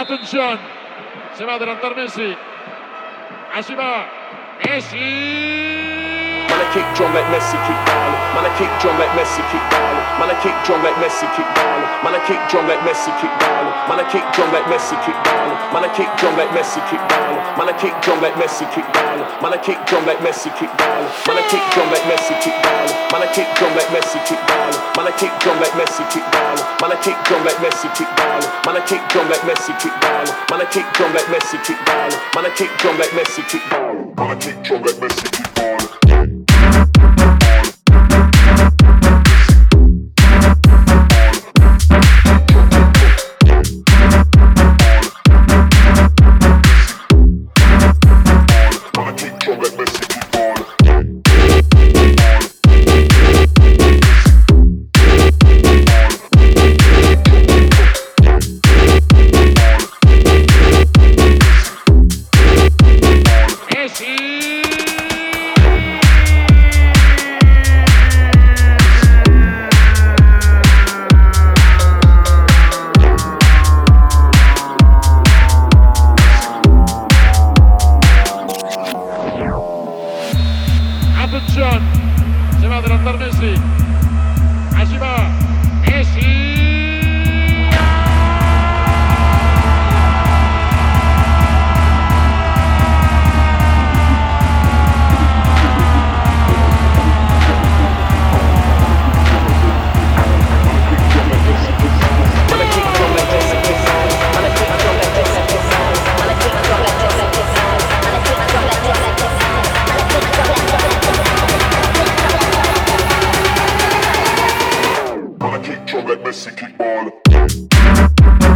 Atención. Se va a adelantar Messi. Allí va. Messi. Kick drum like Messi kick down. Man, I kick drum like Messi kick down. Man, I kick drum like Messi kick down. Man, I kick drum like Messi kick down. Man, I kick drum like Messi kick down. Man, I kick drum like Messi kick down. Man, I kick drum like Messi kick down. Man, I kick drum like Messi kick down. Man, I kick drum like Messi kick down. Man, I kick drum like Messi kick down. Man, I kick drum like Messi kick down. Man, I kick drum like Messi kick down. Man, I kick drum like Messi kick down. Man, I kick drum like Messi kick down. Man, I kick drum like Messi kick down. Hudson. Se va a adelantar Messi. Messi kick ball.